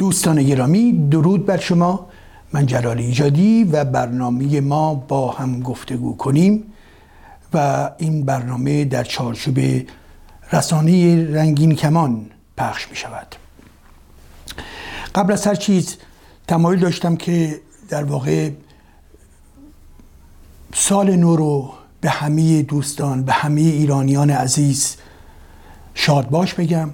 دوستان گرامی درود بر شما. من جلال ایجادی و برنامه ما با هم گفتگو کنیم و این برنامه در چارچوب رسانه رنگین کمان پخش می شود. قبل از هر چیز تمایل داشتم که در واقع سال نو رو به همه دوستان به همه ایرانیان عزیز شاد باش بگم.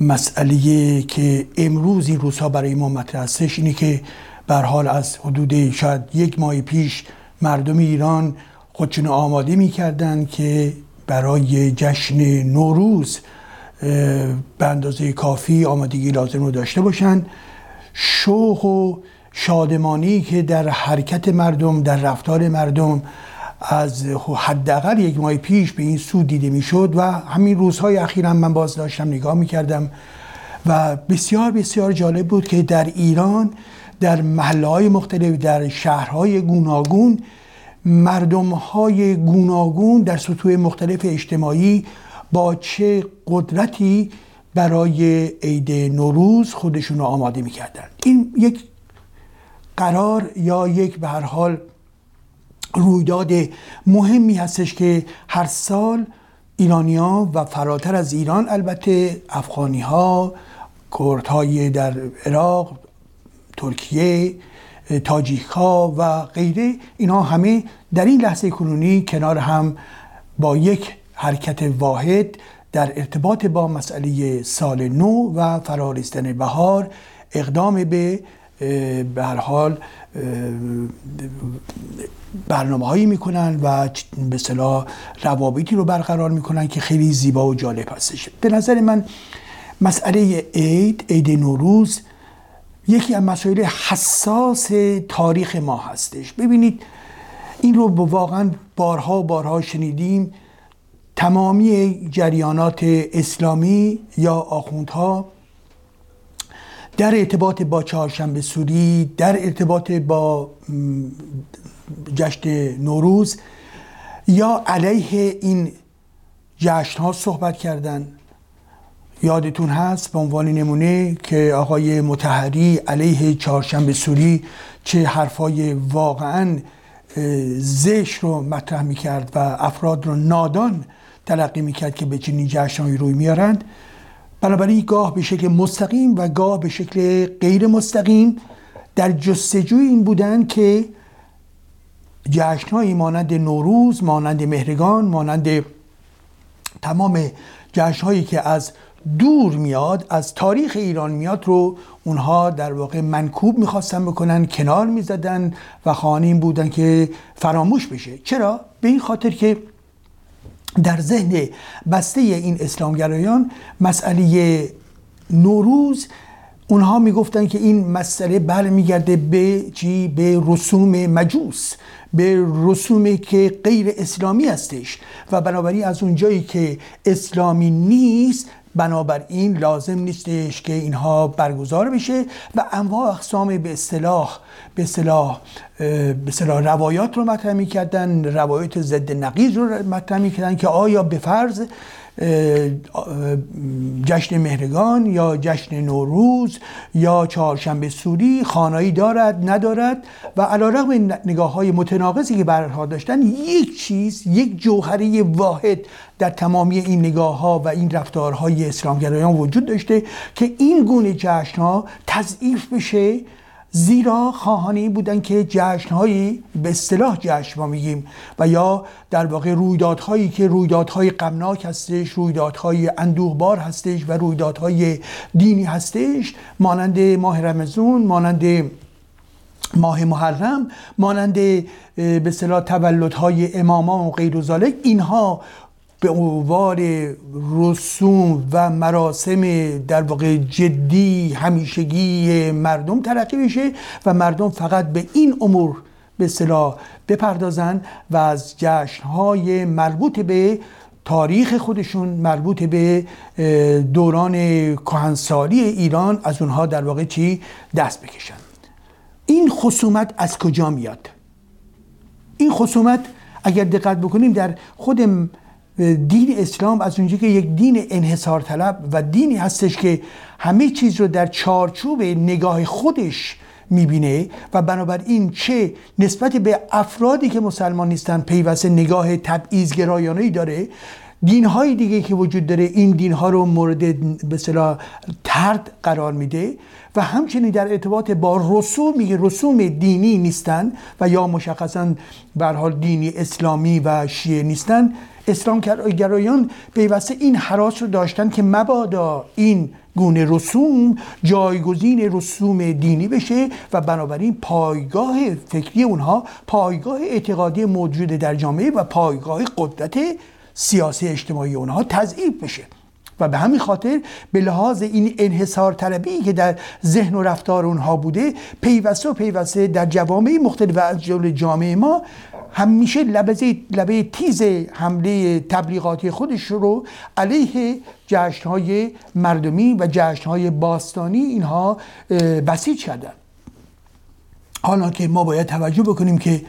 مسئله که امروز این روزها برای ما مطرح هستش اینه که بر حال از حدود شاید یک ماه پیش مردم ایران خودشون آماده می‌کردن که برای جشن نوروز به اندازه کافی آمادگی لازم رو داشته باشن. شوق و شادمانی که در حرکت مردم در رفتار مردم از حداقل یک ماه پیش به این سو دیده می‌شد و همین روزهای اخیرا من باز داشتم نگاه می‌کردم و بسیار بسیار جالب بود که در ایران در محله های مختلف در شهرهای گوناگون مردم های گوناگون در سطوح مختلف اجتماعی با چه قدرتی برای عید نوروز خودشون رو آماده می‌کردن. این یک قرار یا یک به هر حال رویداد مهمی هستش که هر سال ایرانیا و فراتر از ایران البته افغانی ها های در عراق ترکیه تاجیک ها و غیره اینها همه در این لحظه کنونی کنار هم با یک حرکت واحد در ارتباط با مسئله سال نو و فرارستن بهار اقدام به به هر حال برنامه هایی می‌کنن و به صلاح روابطی رو برقرار می‌کنن که خیلی زیبا و جالب هستش. به نظر من مسئله عید عید نوروز یکی از مسائل حساس تاریخ ما هستش. ببینید این رو واقعا بارها بارها شنیدیم. تمامی جریانات اسلامی یا آخوندها در ارتباط با چهارشنبه سوری در ارتباط با جشن نوروز یا علیه این جشن ها صحبت کردن. یادتون هست به عنوان نمونه که آقای متحری علیه چهارشنبه سوری چه حرفای واقعا زش رو مطرح می‌کرد و افراد رو نادان تلقی می‌کرد که به چنین جشنهایی روی میارند بنابراین گاه به شکل مستقیم و گاه به شکل غیر مستقیم در جستجوی این بودن که جشنهایی مانند نوروز مانند مهرگان مانند تمام جشنهایی که از دور میاد از تاریخ ایران میاد رو اونها در واقع منکوب می‌خواستن بکنن کنار می‌زدن و خانیم بودن که فراموش بشه چرا؟ به این خاطر که در ذهن بسته این اسلامگرایان مسئله نوروز اونها می‌گفتن که این مسئله برمیگرده به چی؟ به رسوم مجوس به رسومی که غیر اسلامی هستش. و بنابراین از اونجایی که اسلامی نیست بنابراین لازم نیستش که اینها برگزار بشه و انواع اقسام به اصطلاح به اصطلاح به اصطلاح روایات رو مطرح می‌کردن روایات ضد نقیض رو مطرح می‌کردن که آیا به فرض جشن مهرگان یا جشن نوروز یا چهارشنبه سوری خانایی دارد ندارد و علیرغم نگاه های متناقضی که برها داشتن یک چیز یک جوهری واحد در تمامی این نگاه ها و این رفتارهای اسلامگرایان وجود داشته که این گونه جشن ها تضعیف بشه زیرا خواهانی بودن که جشنهایی به اصطلاح جشن ما میگیم و یا در واقع رویدادهایی که رویدادهای غمناک هستش رویدادهای اندوهبار هستش و رویدادهای دینی هستش مانند ماه رمزون مانند ماه محرم مانند به اصطلاح تولدهای امامان و غیر و اینها به عنوان رسوم و مراسم در واقع جدی همیشگی مردم ترقی بشه و مردم فقط به این امور به صلاح بپردازن و از جشنهای مربوط به تاریخ خودشون مربوط به دوران کهنسالی ایران از اونها در واقع چی؟ دست بکشن. این خصومت از کجا میاد؟ این خصومت اگر دقت بکنیم در خود دین اسلام از اونجا که یک دین انحصار طلب و دینی هستش که همه چیز رو در چارچوب نگاه خودش می‌بینه و بنابراین چه نسبت به افرادی که مسلمان نیستن پیوسته نگاه تبعیضگرایانه داره دین های دیگه که وجود داره این دین ها رو مورد به ترد قرار میده و همچنین در ارتباط با رسوم میگه رسوم دینی نیستن و یا مشخصا به حال دینی اسلامی و شیعه نیستن. اسلام گرایان پیوسته این حراس رو داشتن که مبادا این گونه رسوم جایگزین رسوم دینی بشه و بنابراین پایگاه فکری اونها پایگاه اعتقادی موجود در جامعه و پایگاه قدرت سیاسی اجتماعی اونها تضعیف بشه. و به همین خاطر به لحاظ این انحصار طلبی که در ذهن و رفتار اونها بوده پیوسته و پیوسته در جوامع مختلف از جمله جامعه ما همیشه لبه, لبه تیز حمله تبلیغاتی خودش رو علیه جشنهای مردمی و جشنهای باستانی اینها بسیج کردن. حالا که ما باید توجه بکنیم که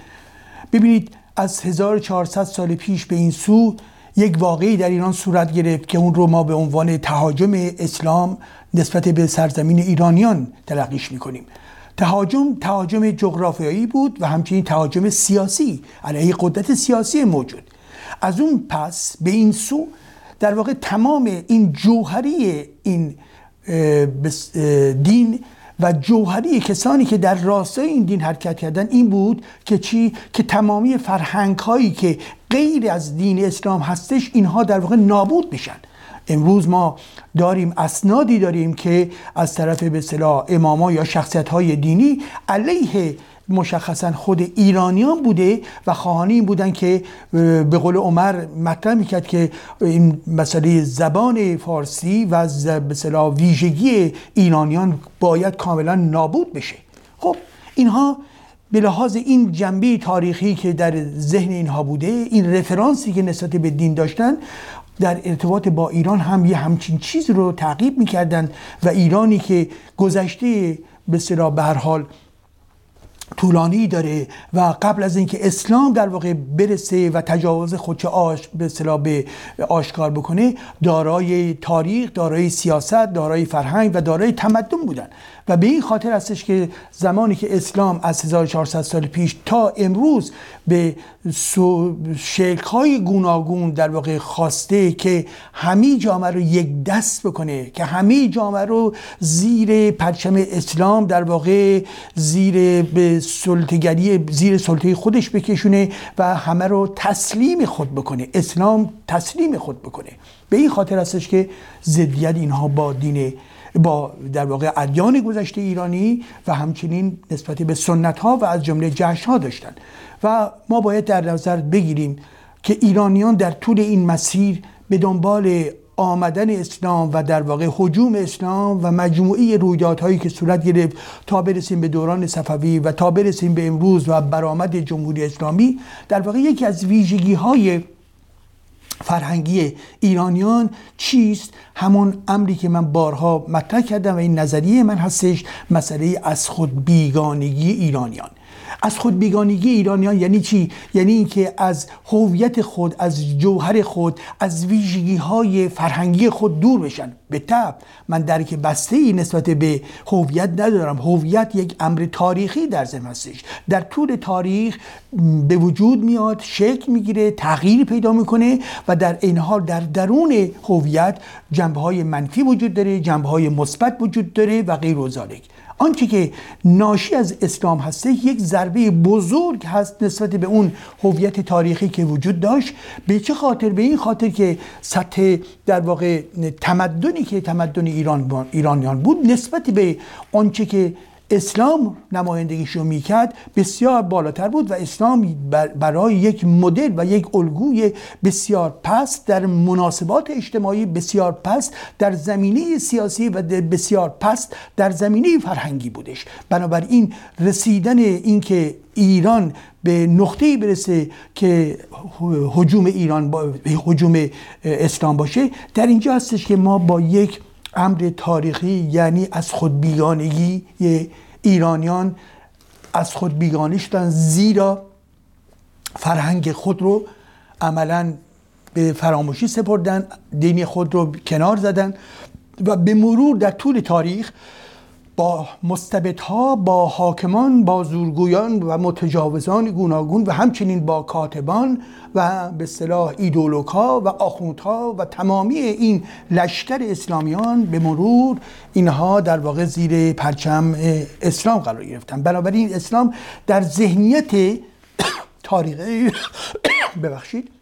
ببینید از 1400 سال پیش به این سو یک واقعی در ایران صورت گرفت که اون رو ما به عنوان تهاجم اسلام نسبت به سرزمین ایرانیان تلقیش می‌کنیم. تهاجم تهاجم جغرافیایی بود و همچنین تهاجم سیاسی علیه قدرت سیاسی موجود. از اون پس به این سو در واقع تمام این جوهری این دین و جوهری کسانی که در راستای این دین حرکت کردن این بود که چی؟ که تمامی فرهنگ هایی که غیر از دین اسلام هستش اینها در واقع نابود میشن امروز ما داریم اسنادی داریم که از طرف به اصطلاح اماما یا شخصیت های دینی علیه مشخصا خود ایرانیان بوده و خواهانی این بودن که به قول عمر مطرح می‌کرد که این مسئله زبان فارسی و به ویژگی ایرانیان باید کاملا نابود بشه. خب اینها به لحاظ این جنبه تاریخی که در ذهن اینها بوده این رفرانسی که نسبت به دین داشتن در ارتباط با ایران هم یه همچین چیز رو تعقیب می‌کردن و ایرانی که گذشته به به هر حال طولانی داره و قبل از اینکه اسلام در واقع برسه و تجاوز خودش آش به به آشکار بکنه دارای تاریخ دارای سیاست دارای فرهنگ و دارای تمدن بودن. و به این خاطر هستش که زمانی که اسلام از 1400 سال پیش تا امروز به های گوناگون در واقع خواسته که همه جامعه رو یک دست بکنه که همه جامعه رو زیر پرچم اسلام در واقع زیر به سلطگری زیر سلطه خودش بکشونه و همه رو تسلیم خود بکنه اسلام تسلیم خود بکنه. به این خاطر هستش که ضدیت اینها با دین با در واقع ادیان گذشته ایرانی و همچنین نسبت به سنت ها و از جمله جشن ها داشتن. و ما باید در نظر بگیریم که ایرانیان در طول این مسیر به دنبال آمدن اسلام و در واقع حجوم اسلام و مجموعه رویدادهایی که صورت گرفت تا برسیم به دوران صفوی و تا برسیم به امروز و برآمد جمهوری اسلامی در واقع یکی از ویژگی های فرهنگی ایرانیان چیست؟ همون امری که من بارها مطرح کردم و این نظریه من هستش مسئله از خود بیگانگی ایرانیان. از خود بیگانگی ایرانیان یعنی چی؟ یعنی اینکه از هویت خود از جوهر خود از ویژگی های فرهنگی خود دور بشن. به تب من درک بسته ای نسبت به هویت ندارم. هویت یک امر تاریخی در ذهن هستش. در طول تاریخ به وجود میاد شکل می‌گیره تغییری پیدا می‌کنه و در این حال در درون هویت جنبه های منفی وجود داره جنبه های مثبت وجود داره و غیر و آنچه که ناشی از اسلام هسته یک ضربه بزرگ هست نسبت به اون هویت تاریخی که وجود داشت. به چه خاطر؟ به این خاطر که سطح در واقع تمدنی که تمدن ایران ایرانیان بود نسبت به آنچه که اسلام نمایندگیشو می‌کرد بسیار بالاتر بود و اسلام برای یک مدل و یک الگوی بسیار پست در مناسبات اجتماعی بسیار پست در زمینه سیاسی و بسیار پست در زمینه فرهنگی بودش. بنابراین رسیدن اینکه ایران به نقطه برسه که حجوم ایران با حجوم اسلام باشه در اینجا هستش که ما با یک امر تاریخی یعنی از خود بیگانگی ایرانیان از خود بیگانه شدن زیرا فرهنگ خود رو عملا به فراموشی سپردن دینی خود رو کنار زدن و به مرور در طول تاریخ با مستبدها با حاکمان با زورگویان و متجاوزان گوناگون و همچنین با کاتبان و به صلاح ایدولوکا و آخوندها و تمامی این لشکر اسلامیان به مرور اینها در واقع زیر پرچم اسلام قرار گرفتن. بنابراین اسلام در ذهنیت تاریخی ببخشید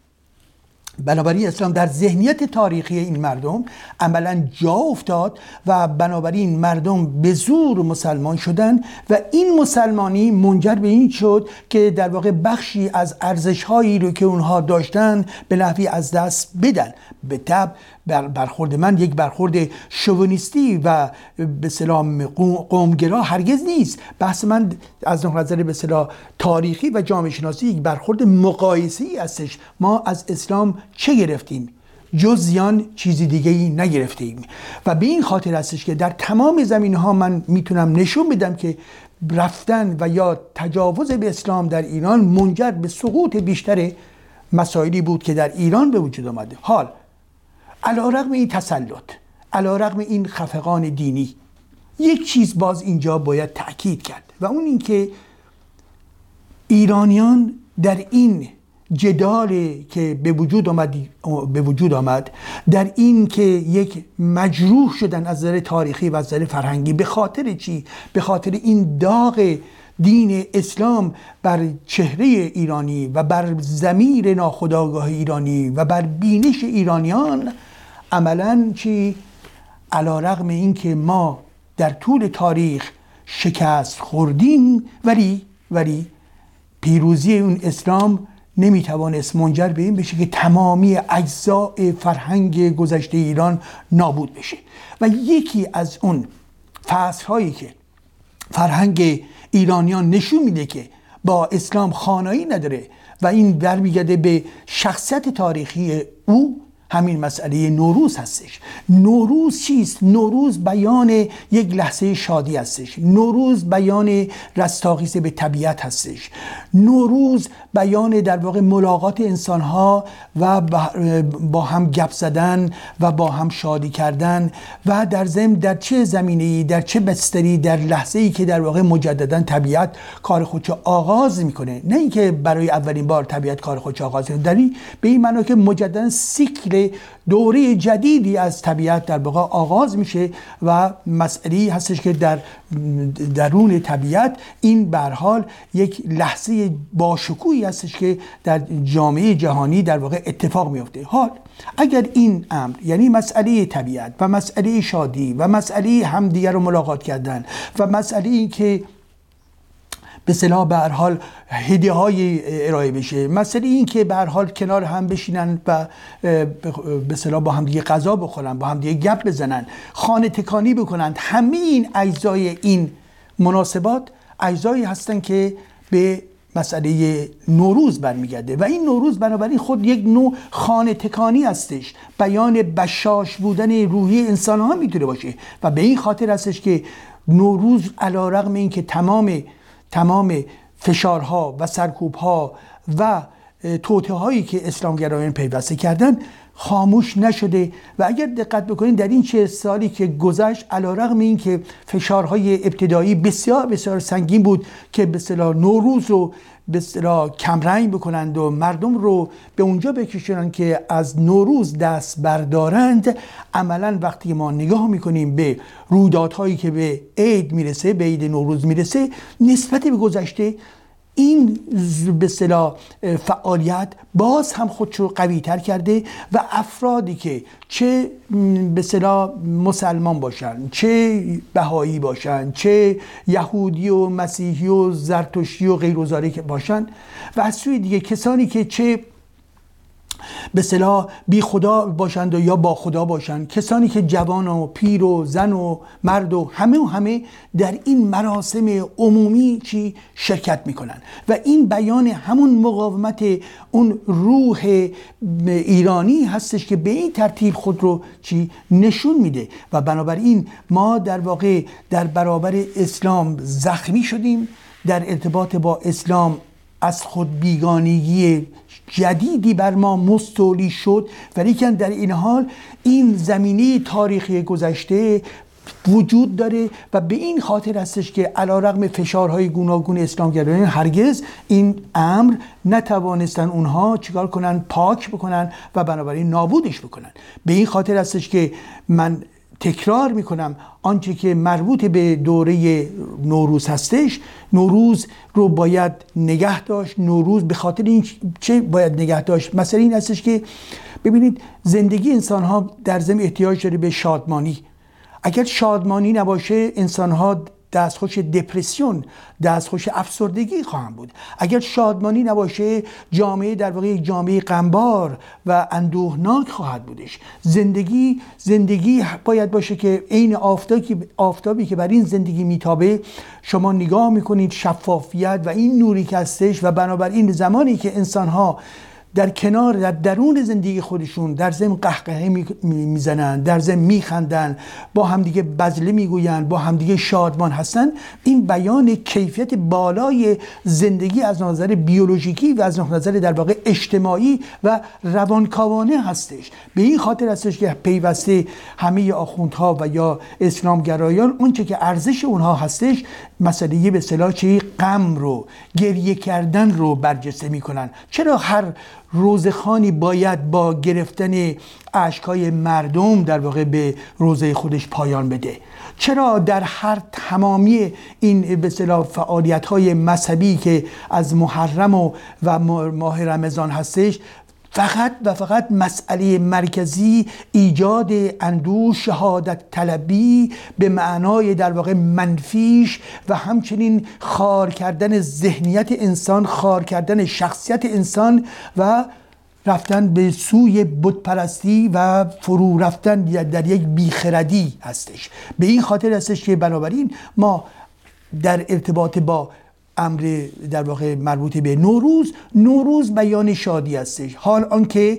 بنابراین اسلام در ذهنیت تاریخی این مردم عملا جا افتاد و بنابراین مردم به زور مسلمان شدن و این مسلمانی منجر به این شد که در واقع بخشی از ارزش هایی رو که اونها داشتن به نحوی از دست بدن. به تب برخورد من یک برخورد شوونیستی و به سلام قومگرا هرگز نیست. بحث من از نظر به سلام تاریخی و جامعه شناسی یک برخورد مقایسی هستش. ما از اسلام چه گرفتیم؟ جز زیان چیزی دیگه ای نگرفتیم. و به این خاطر هستش که در تمام زمین ها من می‌تونم نشون بدم که رفتن و یا تجاوز به اسلام در ایران منجر به سقوط بیشتر مسائلی بود که در ایران به وجود آمده. حال علا رقم این تسلط علا رقم این خفقان دینی یک چیز باز اینجا باید تأکید کرد و اون اینکه ایرانیان در این جدال که به وجود آمد به وجود آمد در این که یک مجروح شدن از نظر تاریخی و از نظر فرهنگی به خاطر چی؟ به خاطر این داغ دین اسلام بر چهره ایرانی و بر زمیر ناخداگاه ایرانی و بر بینش ایرانیان عملا چی؟ علا رغم این که ما در طول تاریخ شکست خوردیم ولی ولی پیروزی اون اسلام نمی‌توانست منجر به این بشه که تمامی اجزاء فرهنگ گذشته ایران نابود بشه. و یکی از اون فصل که فرهنگ ایرانیان نشون میده که با اسلام خانایی نداره و این برمیگرده به شخصیت تاریخی او همین مسئله نوروز هستش. نوروز چیست؟ نوروز بیان یک لحظه شادی هستش. نوروز بیان رستاخیز به طبیعت هستش. نوروز بیان در واقع ملاقات انسان ها و با هم گپ زدن و با هم شادی کردن و در ضمن در چه زمینه ای در چه بستری در لحظه ای که در واقع مجددا طبیعت کار خودشو آغاز می‌کنه. نه اینکه برای اولین بار طبیعت کار خودشو آغاز کنه در به این معنی که مجددا سیکل دوره جدیدی از طبیعت در واقع آغاز میشه و مسئله هستش که در درون طبیعت این به حال یک لحظه باشکوهی هستش که در جامعه جهانی در واقع اتفاق میفته. حال اگر این امر یعنی مسئله طبیعت و مسئله شادی و مسئله همدیگر رو ملاقات کردن و مسئله این که به صلاح به هر حال هدیه های ارائه بشه. مسئله این که به هر حال کنار هم بشینن و به صلاح با هم دیگه غذا بخورن با هم دیگه گپ بزنن خانه تکانی بکنن همه این اجزای این مناسبات اجزایی هستن که به مسئله نوروز برمیگرده. و این نوروز بنابراین خود یک نوع خانه تکانی هستش. بیان بشاش بودن روحی انسان ها می‌تونه باشه. و به این خاطر هستش که نوروز علا رقم این که تمام تمام فشارها و سرکوبها و توته هایی که اسلامگرایان پیوسته کردن خاموش نشده. و اگر دقت بکنید در این چه سالی که گذشت این که فشارهای ابتدایی بسیار بسیار سنگین بود که به صلاح نوروز رو به اصطلاح کمرنگ بکنند و مردم رو به اونجا بکشونند که از نوروز دست بردارند عملا وقتی ما نگاه می‌کنیم به رویدادهایی که به عید می‌رسه به عید نوروز می‌رسه نسبت به گذشته این به صلاح فعالیت باز هم خودش رو قوی تر کرده و افرادی که چه به صلاح مسلمان باشن چه بهایی باشن چه یهودی و مسیحی و زرتشتی و غیر باشن و از سوی دیگه کسانی که چه به صلاح بی خدا باشند و یا با خدا باشند. کسانی که جوان و پیر و زن و مرد و همه و همه در این مراسم عمومی چی شرکت می‌کنن و این بیان همون مقاومت اون روح ایرانی هستش که به این ترتیب خود رو چی نشون میده. و بنابراین ما در واقع در برابر اسلام زخمی شدیم در ارتباط با اسلام از خود بیگانگی جدیدی بر ما مستولی شد ولیکن در این حال این زمینه تاریخی گذشته وجود داره و به این خاطر هستش که علا رقم فشارهای گوناگون اسلامگرایان هرگز این امر نتوانستن اونها چیکار کنن پاک بکنن و بنابراین نابودش بکنن. به این خاطر هستش که من تکرار می‌کنم. آنچه که مربوط به دوره نوروز هستش نوروز رو باید نگه داشت. نوروز به خاطر این چه باید نگه داشت؟ مثلا این هستش که ببینید زندگی انسان ها در زم احتیاج داره به شادمانی. اگر شادمانی نباشه انسان ها دستخوش دپرسیون دستخوش افسردگی خواهم بود. اگر شادمانی نباشه جامعه در واقع یک جامعه غمبار و اندوهناک خواهد بودش. زندگی زندگی باید باشه که عین آفتابی که بر این زندگی میتابه شما نگاه می‌کنید شفافیت و این نوری که هستش و بنابراین زمانی که انسان ها در کنار در درون زندگی خودشون در زم قهقهه می‌زنن در زم میخندن با همدیگه بزله می‌گوین با همدیگه شادمان هستن. این بیان کیفیت بالای زندگی از نظر بیولوژیکی و از نظر در واقع اجتماعی و روانکاوانه هستش. به این خاطر هستش که پیوسته همه آخوندها و یا اسلامگرایان اونچه که ارزش اونها هستش مسئله به چه غم رو گریه کردن رو برجسته می‌کنن. چرا هر روزخانی باید با گرفتن اشکای مردم در واقع به روزه خودش پایان بده. چرا در هر تمامی این به فعالیت های مذهبی که از محرم و, و ماه رمضان هستش فقط و فقط مسئله مرکزی ایجاد اندوه شهادت طلبی به معنای در واقع منفیش و همچنین خار کردن ذهنیت انسان خار کردن شخصیت انسان و رفتن به سوی بتپرستی و فرو رفتن در یک بیخردی هستش. به این خاطر هستش که بنابراین ما در ارتباط با امر در واقع مربوط به نوروز. نوروز بیان شادی هستش. حال آنکه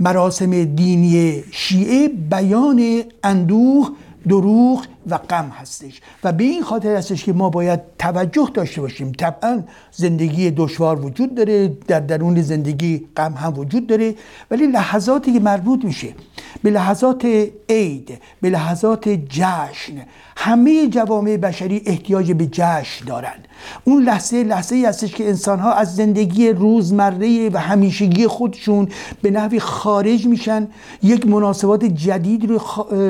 مراسم دینی شیعه بیان اندوه دروغ و غم هستش. و به این خاطر هستش که ما باید توجه داشته باشیم. طبعا زندگی دشوار وجود داره در درون زندگی غم هم وجود داره ولی لحظاتی که مربوط میشه به لحظات عید به لحظات جشن همه جوامع بشری احتیاج به جشن دارند اون لحظه لحظه ای هستش که انسان ها از زندگی روزمره و همیشگی خودشون به نحوی خارج میشن یک مناسبات جدید رو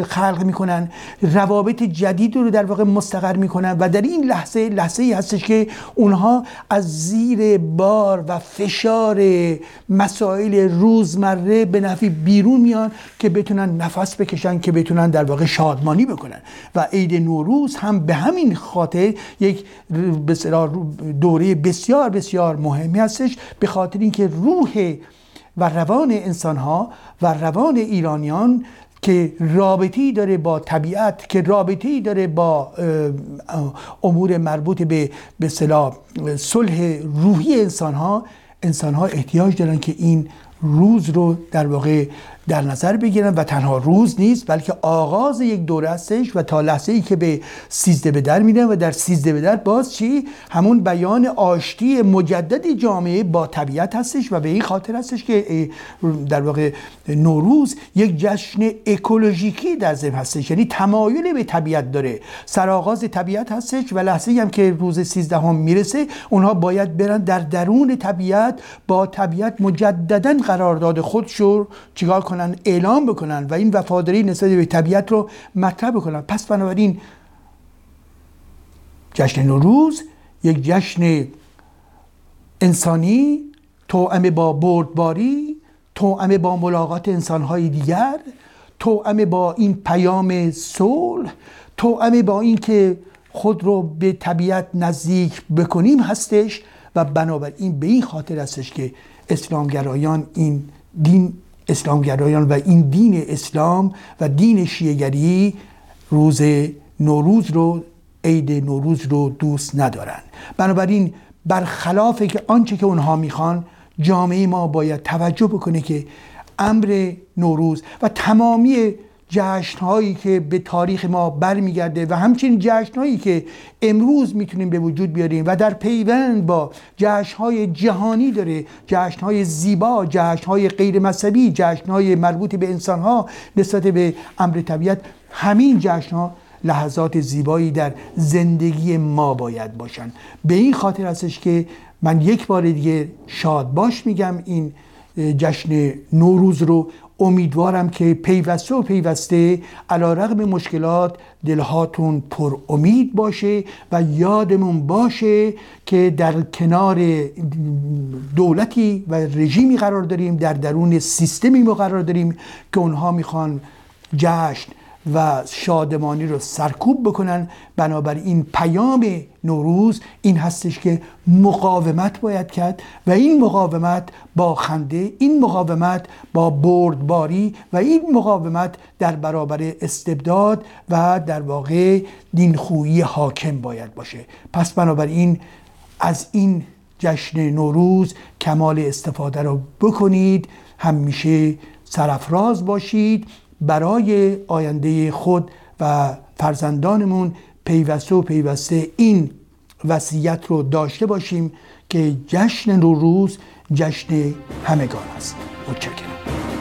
خلق می‌کنن روابط جدید رو در واقع مستقر می‌کنن و در این لحظه لحظه ای هستش که اونها از زیر بار و فشار مسائل روزمره به نحوی بیرون میان که بتونن نفس بکشن که بتونن در واقع شادمانی بکنن. و عید نوروز هم به همین خاطر یک دوره بسیار بسیار مهمی هستش به خاطر اینکه روح و روان انسان ها و روان ایرانیان که رابطی داره با طبیعت که رابطی داره با امور مربوط به به صلح روحی انسان ها انسان ها احتیاج دارن که این روز رو در واقع در نظر بگیرن و تنها روز نیست بلکه آغاز یک دوره هستش و تا لحظه ای که به سیزده به در میرن و در سیزده به در باز چی؟ همون بیان آشتی مجدد جامعه با طبیعت هستش و به این خاطر هستش که در واقع نوروز یک جشن اکولوژیکی در ذهن هستش. یعنی تمایل به طبیعت داره. سرآغاز طبیعت هستش و لحظه هم که روز سیزدهم می‌رسه اونها باید برن در درون طبیعت با طبیعت مجددا قرارداد خودشو چیکار کنن اعلام بکنن و این وفاداری نسبت به طبیعت رو مطرح بکنن. پس بنابراین جشن نوروز یک جشن انسانی توأم با بردباری توأم با ملاقات انسانهای دیگر توأم با این پیام صلح توأم با این که خود رو به طبیعت نزدیک بکنیم هستش و بنابراین به این خاطر هستش که اسلامگرایان این دین اسلامگرایان و این دین اسلام و دین شیعگری روز نوروز رو عید نوروز رو دوست ندارن. بنابراین برخلاف که آنچه که اونها می‌خوان جامعه ما باید توجه بکنه که امر نوروز و تمامی جشن هایی که به تاریخ ما برمیگرده و همچنین جشن هایی که امروز می‌تونیم به وجود بیاریم و در پیوند با جشن های جهانی داره جشن های زیبا جشن های غیر مذهبی جشن های مربوط به انسان ها نسبت به امر طبیعت همین جشن ها لحظات زیبایی در زندگی ما باید باشن. به این خاطر هستش که من یک بار دیگه شاد باش میگم این جشن نوروز رو امیدوارم که پیوسته و پیوسته علا رقم مشکلات دلهاتون پر امید باشه و یادمون باشه که در کنار دولتی و رژیمی قرار داریم در درون سیستمی ما قرار داریم که اونها می‌خوان جشن و شادمانی رو سرکوب بکنن. بنابراین پیام نوروز این هستش که مقاومت باید کرد و این مقاومت با خنده این مقاومت با بردباری و این مقاومت در برابر استبداد و در واقع دینخویی حاکم باید باشه. پس بنابراین از این جشن نوروز کمال استفاده رو بکنید. همیشه سرفراز باشید. برای آینده خود و فرزندانمون پیوسته و پیوسته این وصیت رو داشته باشیم که جشن روز جشن همگان است. متشکرم.